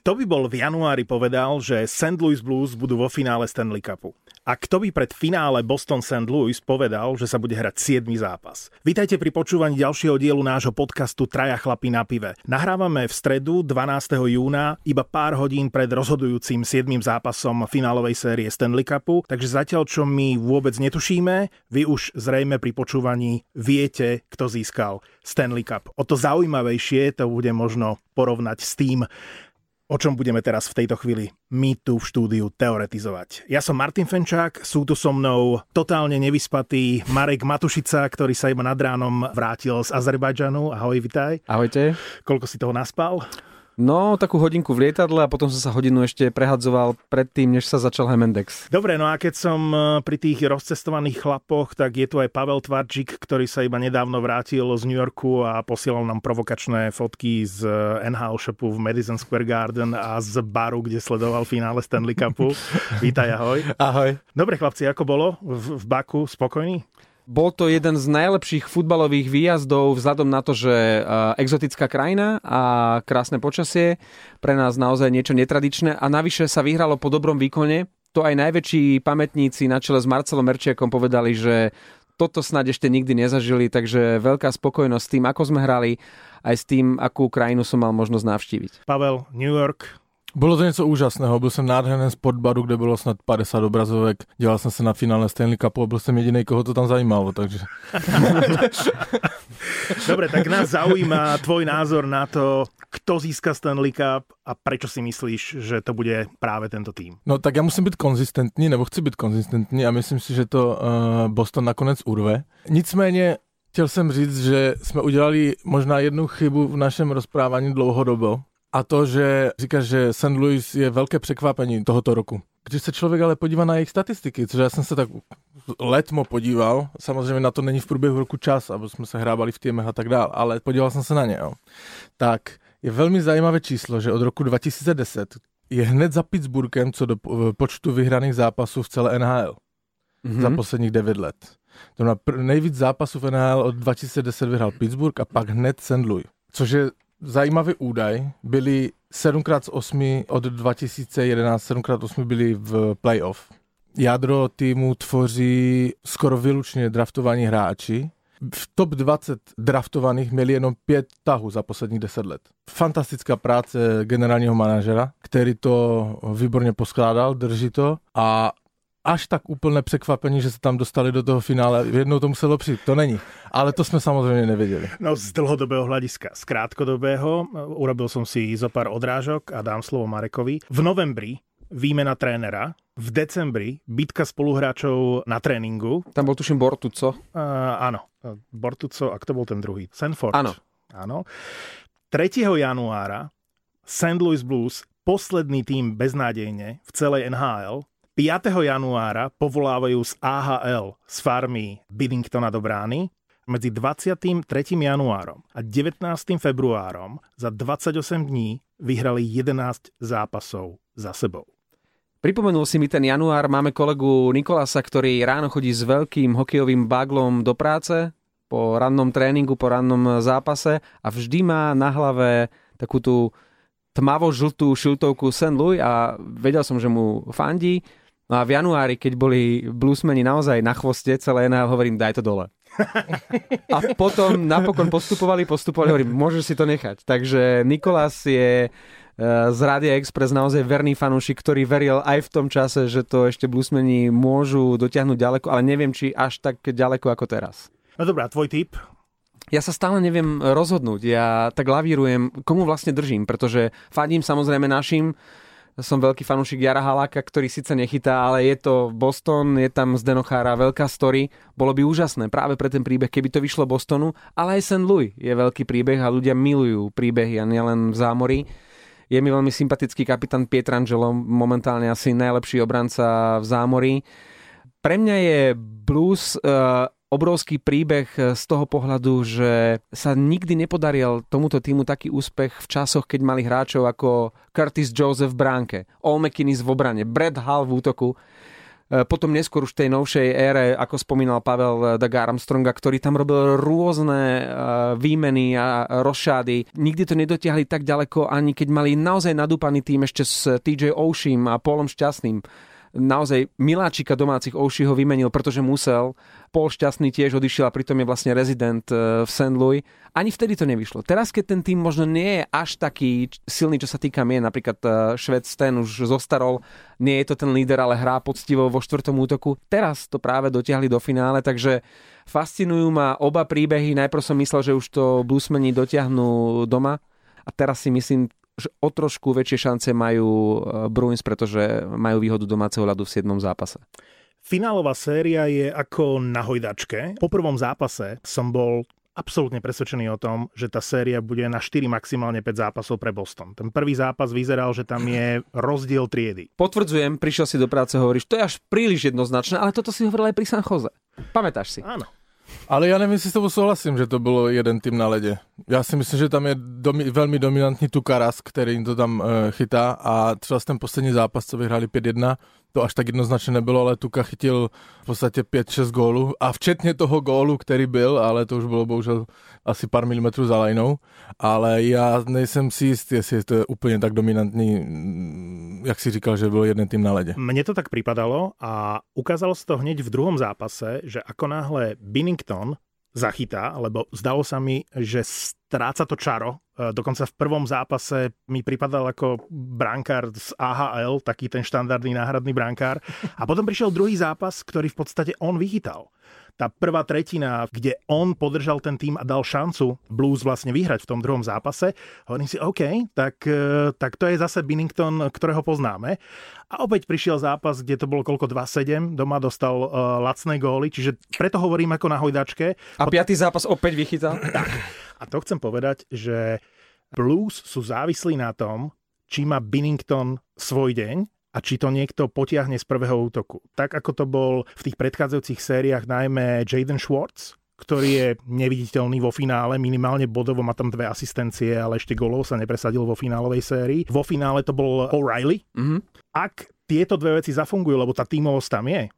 Kto by bol v januári povedal, že St. Louis Blues budú vo finále Stanley Cupu? A kto by pred finále Boston St. Louis povedal, že sa bude hrať 7. zápas? Vítajte pri počúvaní ďalšieho dielu nášho podcastu Traja chlapí na pive. Nahrávame v stredu 12. júna, iba pár hodín pred rozhodujúcim 7. zápasom finálovej série Stanley Cupu, takže zatiaľ čo my vôbec netušíme, vy už zrejme pri počúvaní viete, kto získal Stanley Cup. O to zaujímavejšie to bude možno porovnať s tým, o čom budeme teraz v tejto chvíli my tu v štúdiu teoretizovať. Ja som Martin Fenčák, sú tu so mnou totálne nevyspatý Marek Matušica, ktorý sa iba nad ránom vrátil z Azerbajdžanu. Ahoj, vitaj. Ahojte. Koľko si toho naspal? No, takú hodinku v lietadle a potom som sa hodinu ešte prehadzoval predtým, než sa začal Hemendex. Dobre, no a keď som e, pri tých rozcestovaných chlapoch, tak je tu aj Pavel Tvarčík, ktorý sa iba nedávno vrátil z New Yorku a posielal nám provokačné fotky z e, NHL shopu v Madison Square Garden a z baru, kde sledoval finále Stanley Cupu. Vítaj, ahoj. Ahoj. Dobre, chlapci, ako bolo v, v Baku? Spokojný? Bol to jeden z najlepších futbalových výjazdov vzhľadom na to, že exotická krajina a krásne počasie, pre nás naozaj niečo netradičné a navyše sa vyhralo po dobrom výkone. To aj najväčší pamätníci na čele s Marcelom Merčiakom povedali, že toto snad ešte nikdy nezažili, takže veľká spokojnosť s tým, ako sme hrali, aj s tým, akú krajinu som mal možnosť navštíviť. Pavel, New York, bylo to něco úžasného, byl jsem nádherném sportbaru, kde bylo snad 50 obrazovek, dělal jsem se na finále Stanley Cupu a byl jsem jediný, koho to tam zajímalo, takže... Dobre, tak nás zaujíma tvoj názor na to, kto získa Stanley Cup a prečo si myslíš, že to bude právě tento tým? No tak já musím být konzistentní, nebo chci být konzistentní a myslím si, že to uh, Boston nakonec urve. Nicméně chtěl jsem říct, že jsme udělali možná jednu chybu v našem rozprávání dlouhodobo, a to, že říkáš, že St. Louis je velké překvapení tohoto roku. Když se člověk ale podívá na jejich statistiky, což já jsem se tak letmo podíval, samozřejmě na to není v průběhu roku čas, aby jsme se hrávali v týmech a tak dále, ale podíval jsem se na ně, jo. tak je velmi zajímavé číslo, že od roku 2010 je hned za Pittsburghem co do počtu vyhraných zápasů v celé NHL mm-hmm. za posledních 9 let. To na pr- nejvíc zápasů v NHL od 2010 vyhrál Pittsburgh a pak hned St. Louis. Což je zajímavý údaj, byli 7x 8 od 2011, 7x 8 byli v playoff. Jádro týmu tvoří skoro vylučně draftovaní hráči. V top 20 draftovaných měli jenom pět tahů za posledních 10 let. Fantastická práce generálního manažera, který to výborně poskládal, drží to a až tak úplné překvapení, že se tam dostali do toho finále. Jednou to muselo přijít, to není. Ale to jsme samozřejmě nevěděli. No z dlhodobého hľadiska. Z krátkodobého urobil som si zo pár odrážok a dám slovo Marekovi. V novembri výmena trénera, v decembri bitka spoluhráčov na tréningu. Tam bol tuším Bortuco. Uh, áno, Bortuco a kto bol ten druhý? Sanford. Áno. Áno. 3. januára St. Louis Blues, posledný tým beznádejne v celej NHL, 5. januára povolávajú z AHL z farmy Biddingtona do brány medzi 23. januárom a 19. februárom za 28 dní vyhrali 11 zápasov za sebou. Pripomenul si mi ten január, máme kolegu Nikolasa, ktorý ráno chodí s veľkým hokejovým baglom do práce, po rannom tréningu, po rannom zápase a vždy má na hlave takú tú tmavo-žltú šiltovku St. Louis a vedel som, že mu fandí No a v januári, keď boli bluesmeni naozaj na chvoste celé NHL, hovorím, daj to dole. A potom napokon postupovali, postupovali, hovorím, môžeš si to nechať. Takže Nikolás je e, z Rádia Express naozaj verný fanúšik, ktorý veril aj v tom čase, že to ešte bluesmeni môžu dotiahnuť ďaleko, ale neviem, či až tak ďaleko ako teraz. No dobrá, tvoj tip? Ja sa stále neviem rozhodnúť. Ja tak lavírujem, komu vlastne držím, pretože fandím samozrejme našim som veľký fanúšik Jara Haláka, ktorý síce nechytá, ale je to Boston, je tam Zdenochára, veľká story. Bolo by úžasné práve pre ten príbeh, keby to vyšlo Bostonu, ale aj St. Louis je veľký príbeh a ľudia milujú príbehy a nielen v zámori. Je mi veľmi sympatický kapitán Pietrangelo, momentálne asi najlepší obranca v zámori. Pre mňa je blues uh, obrovský príbeh eh, z toho pohľadu, že sa nikdy nepodaril tomuto týmu taký úspech v časoch, keď mali hráčov ako Curtis Joseph v bránke, All McKinnis v obrane, Brad Hall v útoku. potom neskôr už v tej novšej ére, ako spomínal Pavel Dag Armstronga, ktorý tam robil rôzne výmeny a rozšády. Nikdy to nedotiahli tak ďaleko, ani keď mali naozaj nadúpaný tým ešte s TJ Oshim a Polom Šťastným naozaj miláčika domácich Oušiho vymenil, pretože musel. Pol šťastný tiež odišiel a pritom je vlastne rezident e, v St. Louis. Ani vtedy to nevyšlo. Teraz, keď ten tým možno nie je až taký silný, čo sa týka mien, napríklad e, Šved Sten už zostarol, nie je to ten líder, ale hrá poctivo vo štvrtom útoku. Teraz to práve dotiahli do finále, takže fascinujú ma oba príbehy. Najprv som myslel, že už to bluesmeni dotiahnu doma a teraz si myslím, o trošku väčšie šance majú e, Bruins, pretože majú výhodu domáceho ľadu v 7. zápase. Finálová séria je ako na hojdačke. Po prvom zápase som bol absolútne presvedčený o tom, že tá séria bude na 4, maximálne 5 zápasov pre Boston. Ten prvý zápas vyzeral, že tam je rozdiel triedy. Potvrdzujem, prišiel si do práce, hovoríš, to je až príliš jednoznačné, ale toto si hovoril aj pri San Jose. Pamätáš si? Áno. Ale já nevím, jestli s tebou souhlasím, že to bylo jeden tým na ledě. Já si myslím, že tam je domi, velmi dominantní Tukaras, který to tam uh, chytá. A třeba ten poslední zápas, co vyhráli 5-1, to až tak jednoznačně nebylo, ale Tuka chytil v podstatě 5-6 gólů. A včetně toho gólu, který byl, ale to už bylo bohužel asi pár milimetrů za lajnou, ale já nejsem si jistý, jestli to je úplně tak dominantní, mm, jak si říkal, že byl jeden tým na lede. Mne to tak pripadalo a ukázalo sa to hneď v druhom zápase, že ako náhle Binnington zachytá, lebo zdalo sa mi, že stráca to čaro. E, dokonca v prvom zápase mi pripadal ako brankár z AHL, taký ten štandardný náhradný brankár. A potom prišiel druhý zápas, ktorý v podstate on vychytal tá prvá tretina, kde on podržal ten tým a dal šancu Blues vlastne vyhrať v tom druhom zápase, hovorím si, OK, tak, e, tak to je zase Binnington, ktorého poznáme. A opäť prišiel zápas, kde to bolo koľko 2-7, doma dostal uh, lacné góly, čiže preto hovorím ako na hojdačke. A piatý zápas opäť vychytal? Tak. A to chcem povedať, že Blues sú závislí na tom, či má Binnington svoj deň a či to niekto potiahne z prvého útoku. Tak ako to bol v tých predchádzajúcich sériách najmä Jaden Schwartz, ktorý je neviditeľný vo finále, minimálne bodovo má tam dve asistencie, ale ešte golov sa nepresadil vo finálovej sérii. Vo finále to bol O'Reilly. Mm-hmm. Ak tieto dve veci zafungujú, lebo tá tímovosť tam je,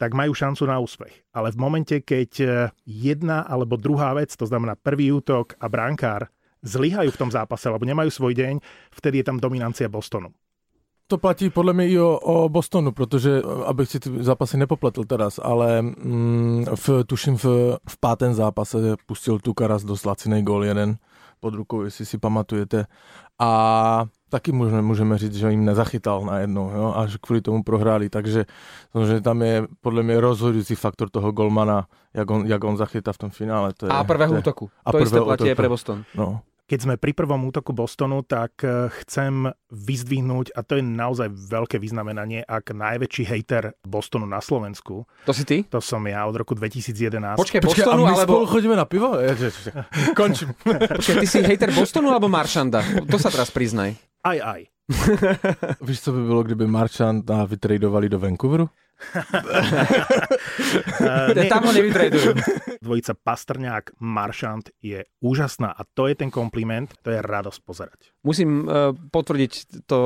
tak majú šancu na úspech. Ale v momente, keď jedna alebo druhá vec, to znamená prvý útok a brankár, zlyhajú v tom zápase, alebo nemajú svoj deň, vtedy je tam dominancia Bostonu. To platí podle mě i o, o Bostonu, protože, abych si ty zápasy nepopletl teraz, ale mm, v, tuším v, v pátém zápase pustil Tukaras dost lacinej gol jeden pod rukou, jestli si pamatujete. A taky můžeme, můžeme říct, že jim nezachytal najednou jo, a že kvůli tomu prohráli. Takže že tam je podle mě rozhodující faktor toho golmana, jak on, jak on zachytá v tom finále. To je, a prvého útoku. A to isté platí aj pre Boston. No. Keď sme pri prvom útoku Bostonu, tak eh, chcem vyzdvihnúť, a to je naozaj veľké vyznamenanie, ak najväčší hejter Bostonu na Slovensku. To si ty? To som ja od roku 2011. Počkej, Počkej Bostonu, a my alebo... spolu chodíme na pivo? Ja, ja, ja. Končím. Počkej, ty si hejter Bostonu alebo Maršanda? To sa teraz priznaj. Aj, aj. Víš, co by bylo, kdyby Marchand vytradovali do Vancouveru? uh, Tam ho nevytradujú. Dvojica Pastrňák Maršant je úžasná a to je ten kompliment, to je radosť pozerať. Musím uh, potvrdiť to,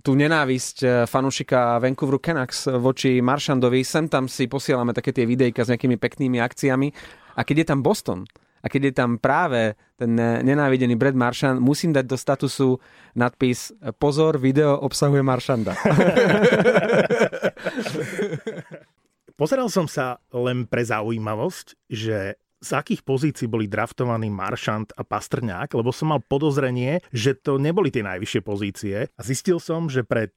tú nenávisť uh, fanúšika Vancouveru Canucks voči Maršandovi. Sem tam si posielame také tie videjka s nejakými peknými akciami. A keď je tam Boston, a keď je tam práve ten nenávidený Brad Maršan, musím dať do statusu nadpis Pozor, video obsahuje Maršanda. Pozeral som sa len pre zaujímavosť, že z akých pozícií boli draftovaní Maršant a Pastrňák, lebo som mal podozrenie, že to neboli tie najvyššie pozície. A zistil som, že pred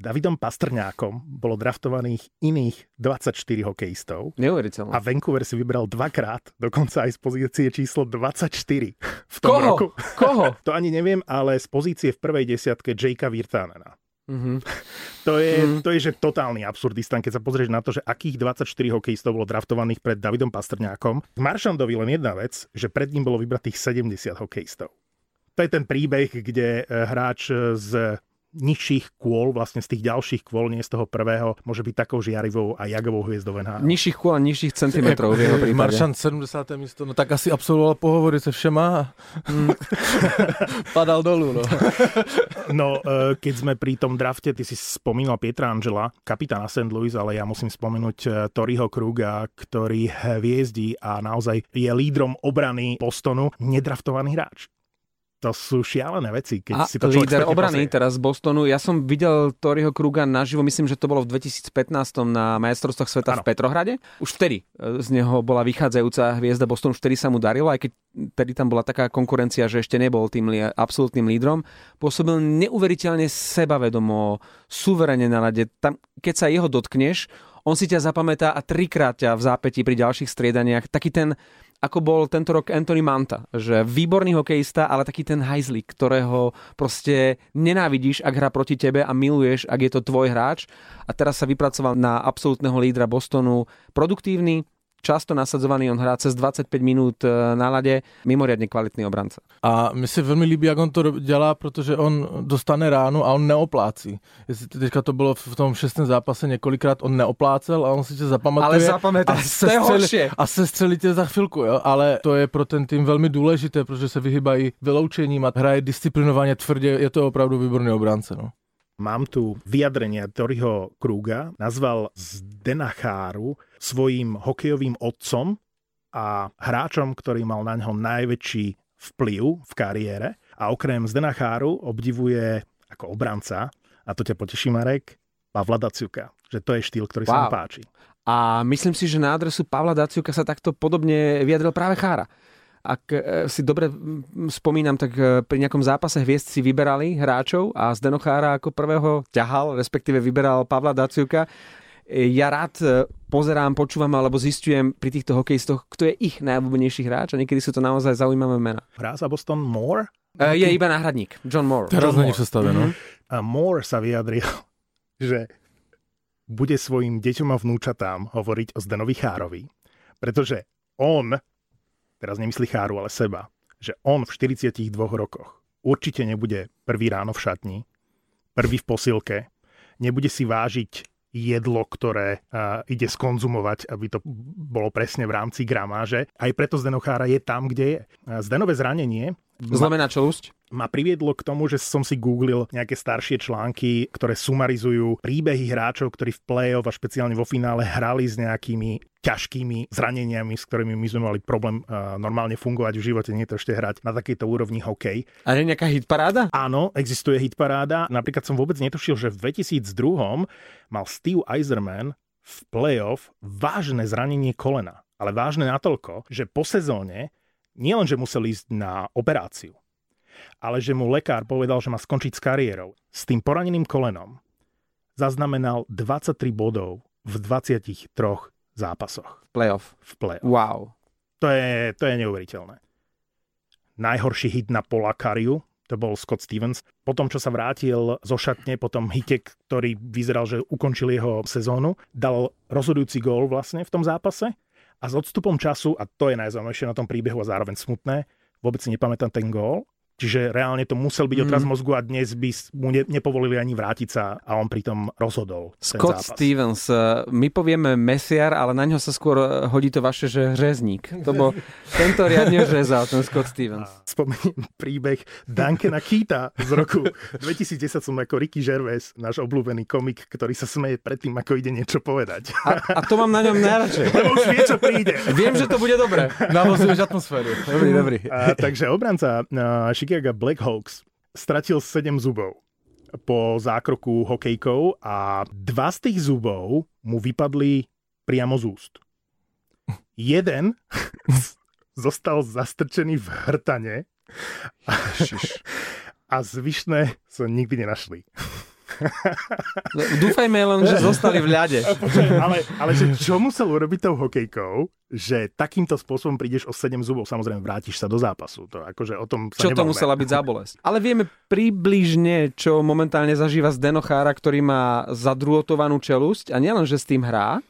Davidom Pastrňákom bolo draftovaných iných 24 hokejistov. Neuveriteľné. A Vancouver si vybral dvakrát, dokonca aj z pozície číslo 24 v tom Koho? roku. Koho? to ani neviem, ale z pozície v prvej desiatke Jakea Virtanena. Mm-hmm. To, je, mm. to je že totálny absurdistan, keď sa pozrieš na to, že akých 24 hokejistov bolo draftovaných pred Davidom Pastrňákom. Maršandovi len jedna vec, že pred ním bolo vybratých 70 hokejistov. To je ten príbeh, kde eh, hráč z nižších kôl, vlastne z tých ďalších kôl, nie z toho prvého, môže byť takou žiarivou a jagovou hviezdou NHL. Nižších kôl a nižších centimetrov v jeho prípade. Maršan 70. místo, no tak asi absolvoval pohovory se všema a mm. padal dolu. No. no, e, keď sme pri tom drafte, ty si spomínal Pietra Angela, kapitána St. Louis, ale ja musím spomenúť e, Toriho Kruga, ktorý hviezdí a naozaj je lídrom obrany Bostonu, nedraftovaný hráč to sú šialené veci. Keď a si to líder obrany pozrie. teraz z Bostonu. Ja som videl Toriho Kruga naživo, myslím, že to bolo v 2015 na majstrovstvách sveta ano. v Petrohrade. Už vtedy e, z neho bola vychádzajúca hviezda Bostonu, už vtedy sa mu darilo, aj keď vtedy tam bola taká konkurencia, že ešte nebol tým li- absolútnym lídrom. Pôsobil neuveriteľne sebavedomo, suverene na lade. Tam, keď sa jeho dotkneš, on si ťa zapamätá a trikrát ťa v zápäti pri ďalších striedaniach. Taký ten ako bol tento rok Anthony Manta, že výborný hokejista, ale taký ten hajzlik, ktorého proste nenávidíš, ak hrá proti tebe a miluješ, ak je to tvoj hráč. A teraz sa vypracoval na absolútneho lídra Bostonu. Produktívny, často nasadzovaný, on hrá cez 25 minút e, na lade, mimoriadne kvalitný obranca. A mi se velmi líbí, jak on to dělá, protože on dostane ránu a on neoplácí. Jestli teďka to bylo v tom šestém zápase několikrát, on neoplácel a on si tě zapamatuje. Ale zapamätá, a se střeli, a se střelí tě za chvilku, jo? ale to je pro ten tým velmi důležité, protože se vyhybají vyloučením a hraje disciplinovaně tvrdě, je to opravdu výborný obránce. No. Mám tu vyjadrenie Toriho Krúga, nazval Zdena Cháru svojim hokejovým otcom a hráčom, ktorý mal na ňo najväčší vplyv v kariére. A okrem Zdena Cháru obdivuje ako obranca, a to ťa poteší Marek, Pavla Daciuka. Že to je štýl, ktorý wow. sa mu páči. A myslím si, že na adresu Pavla Daciuka sa takto podobne vyjadril práve Chára ak e, si dobre spomínam, tak e, pri nejakom zápase hviezd si vyberali hráčov a Zdenochára ako prvého ťahal, respektíve vyberal Pavla Daciuka. E, ja rád pozerám, počúvam alebo zistujem pri týchto hokejistoch, kto je ich najobľúbenejší hráč a niekedy sú to naozaj zaujímavé mena. Hrá sa Boston Moore? Je iba náhradník, John Moore. Teraz není v sestave, no. Mm-hmm. A Moore sa vyjadril, že bude svojim deťom a vnúčatám hovoriť o Zdenovi Chárovi, pretože on teraz nemyslí Cháru, ale seba, že on v 42 rokoch určite nebude prvý ráno v šatni, prvý v posilke, nebude si vážiť jedlo, ktoré ide skonzumovať, aby to bolo presne v rámci gramáže. Aj preto Zdenochára je tam, kde je. Zdenové zranenie Zlomená čelusť? Ma priviedlo k tomu, že som si googlil nejaké staršie články, ktoré sumarizujú príbehy hráčov, ktorí v play-off a špeciálne vo finále hrali s nejakými ťažkými zraneniami, s ktorými my sme mali problém uh, normálne fungovať v živote, nie to ešte hrať na takejto úrovni hokej. A je nejaká hitparáda? Áno, existuje hitparáda. Napríklad som vôbec netušil, že v 2002 mal Steve Eiserman v play-off vážne zranenie kolena. Ale vážne natoľko, že po sezóne nielen, že musel ísť na operáciu, ale že mu lekár povedal, že má skončiť s kariérou. S tým poraneným kolenom zaznamenal 23 bodov v 23 zápasoch. Playoff. V playoff. Wow. To je, to je neuveriteľné. Najhorší hit na Pola Kariu, to bol Scott Stevens. Potom, čo sa vrátil zo šatne, potom hitek, ktorý vyzeral, že ukončil jeho sezónu, dal rozhodujúci gól vlastne v tom zápase a s odstupom času, a to je najzaujímavejšie na tom príbehu a zároveň smutné, vôbec si nepamätám ten gól, Čiže reálne to musel byť odraz mm. mozgu a dnes by mu ne, nepovolili ani vrátiť sa a on pritom rozhodol. Scott Stevens, eh, my povieme mesiar, ale na ňo sa skôr eh, hodí to vaše, že řezník. To bol, tento riadne řezal, ten Scott Stevens. A spomeniem príbeh Duncana Keita z roku 2010 som ako Ricky Gervais, náš obľúbený komik, ktorý sa smeje predtým, ako ide niečo povedať. A, a to mám na ňom najradšej. Lebo už vie, čo príde. Viem, že to bude dobré. Navozuješ atmosféru. Dobrý, dobrý. A, takže obranca uh, Chicago Blackhawks stratil 7 zubov po zákroku hokejkou a dva z tých zubov mu vypadli priamo z úst. Jeden zostal zastrčený v hrtane a, a zvyšné sa nikdy nenašli. Dúfajme len, že zostali v ľade. ale, ale že čo musel urobiť tou hokejkou, že takýmto spôsobom prídeš o 7 zubov, samozrejme vrátiš sa do zápasu. To, akože o tom sa čo to musela byť za bolesť. Ale vieme približne, čo momentálne zažíva Denochára, ktorý má zadruotovanú čelusť a nielen, že s tým hrá,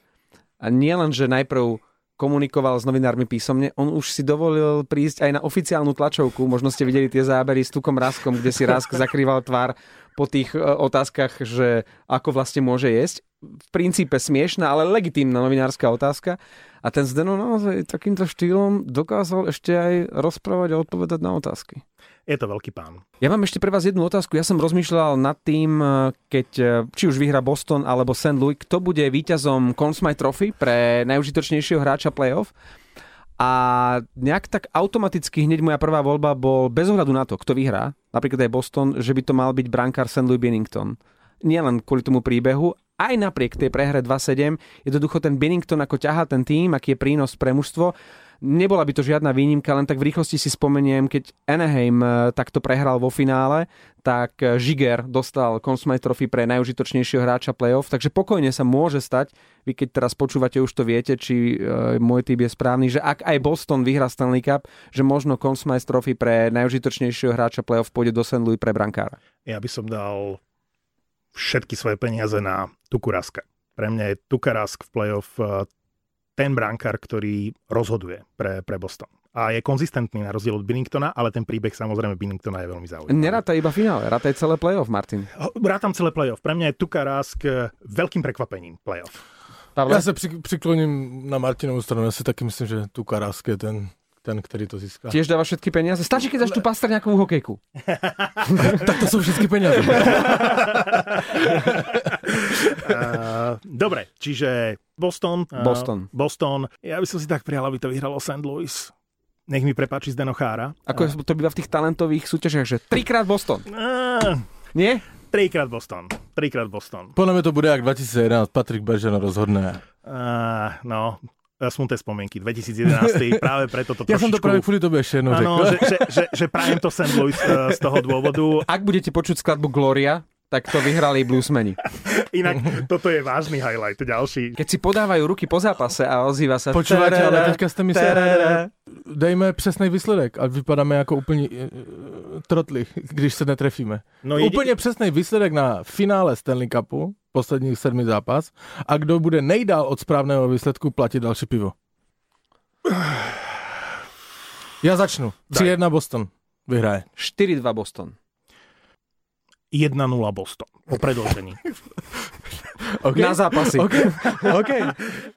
a nielen, že najprv komunikoval s novinármi písomne. On už si dovolil prísť aj na oficiálnu tlačovku. Možno ste videli tie zábery s Tukom Raskom, kde si Rask zakrýval tvár po tých e, otázkach, že ako vlastne môže jesť. V princípe smiešná, ale legitímna novinárska otázka. A ten Zdeno naozaj takýmto štýlom dokázal ešte aj rozprávať a odpovedať na otázky. Je to veľký pán. Ja mám ešte pre vás jednu otázku. Ja som rozmýšľal nad tým, e, keď e, či už vyhra Boston alebo St. Louis, kto bude víťazom Conn Smythe Trophy pre najužitočnejšieho hráča playoff. A nejak tak automaticky hneď moja prvá voľba bol bez ohľadu na to, kto vyhrá, napríklad aj Boston, že by to mal byť brankár St. Louis Bennington. Nielen kvôli tomu príbehu, aj napriek tej prehre 2-7, jednoducho ten Bennington ako ťahá ten tým, aký je prínos pre mužstvo Nebola by to žiadna výnimka, len tak v rýchlosti si spomeniem, keď Anaheim eh, takto prehral vo finále, tak eh, Žiger dostal Conn Trophy pre najužitočnejšieho hráča playoff, takže pokojne sa môže stať, vy keď teraz počúvate, už to viete, či e, môj typ je správny, že ak aj Boston vyhrá Stanley Cup, že možno Conn Trophy pre najužitočnejšieho hráča playoff pôjde do St. Louis pre brankára. Ja by som dal všetky svoje peniaze na Tukuraska. Pre mňa je Tukarask v playoff ten brankár, ktorý rozhoduje pre, pre Boston. A je konzistentný na rozdiel od Binningtona, ale ten príbeh samozrejme Binningtona je veľmi zaujímavý. Neráta iba finále, ráta aj celé playoff, Martin. Rátam celé playoff. Pre mňa je Tuka Rask eh, veľkým prekvapením playoff. Pavle? Já se přikloním na Martinovú stranu. Ja si taky myslím, že Tuka Rask je ten, ten, ktorý to získa. Tiež dáva všetky peniaze? Stačí, keď dáš tu nejakú hokejku. tak to sú všetky peniaze. uh, dobre, čiže Boston. Uh, Boston. Boston. Ja by som si tak prijal, aby to vyhralo St. Louis. Nech mi prepáči Zdeno Chára. Ako uh, to býva v tých talentových súťažiach, že trikrát Boston. Uh, Nie? Trikrát Boston. Trikrát Boston. Podľa mňa to bude jak 2011. Patrick Bergeron rozhodne. Uh, no, smutné spomienky 2011, práve preto to Ja som to práve kvôli tebe ešte jednou Áno, že, že, že, že prajem to St. Louis z toho dôvodu. Ak budete počuť skladbu Gloria, tak to vyhrali bluesmeni. Inak toto je vážny highlight, ďalší. Keď si podávajú ruky po zápase a ozýva sa... Počúvate, ale teďka ste mi sa... Dejme přesný výsledek a vypadáme jako úplní uh, trotli, když se netrefíme. No jedi... Úplně přesný výsledek na finále Stanley Cupu posledních sedmi zápas a kdo bude nejdál od správného výsledku platit další pivo. Ja začnu. 3-1 Boston vyhraje. 4-2 Boston. 1-0 Boston po predložení. okay. Na zápasy. Okay. okay.